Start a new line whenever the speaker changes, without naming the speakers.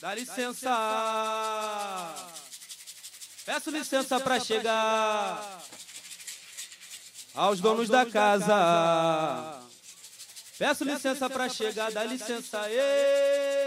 Dá licença. Peço licença para chegar aos donos da casa. Peço licença para chegar, dá licença. Ei.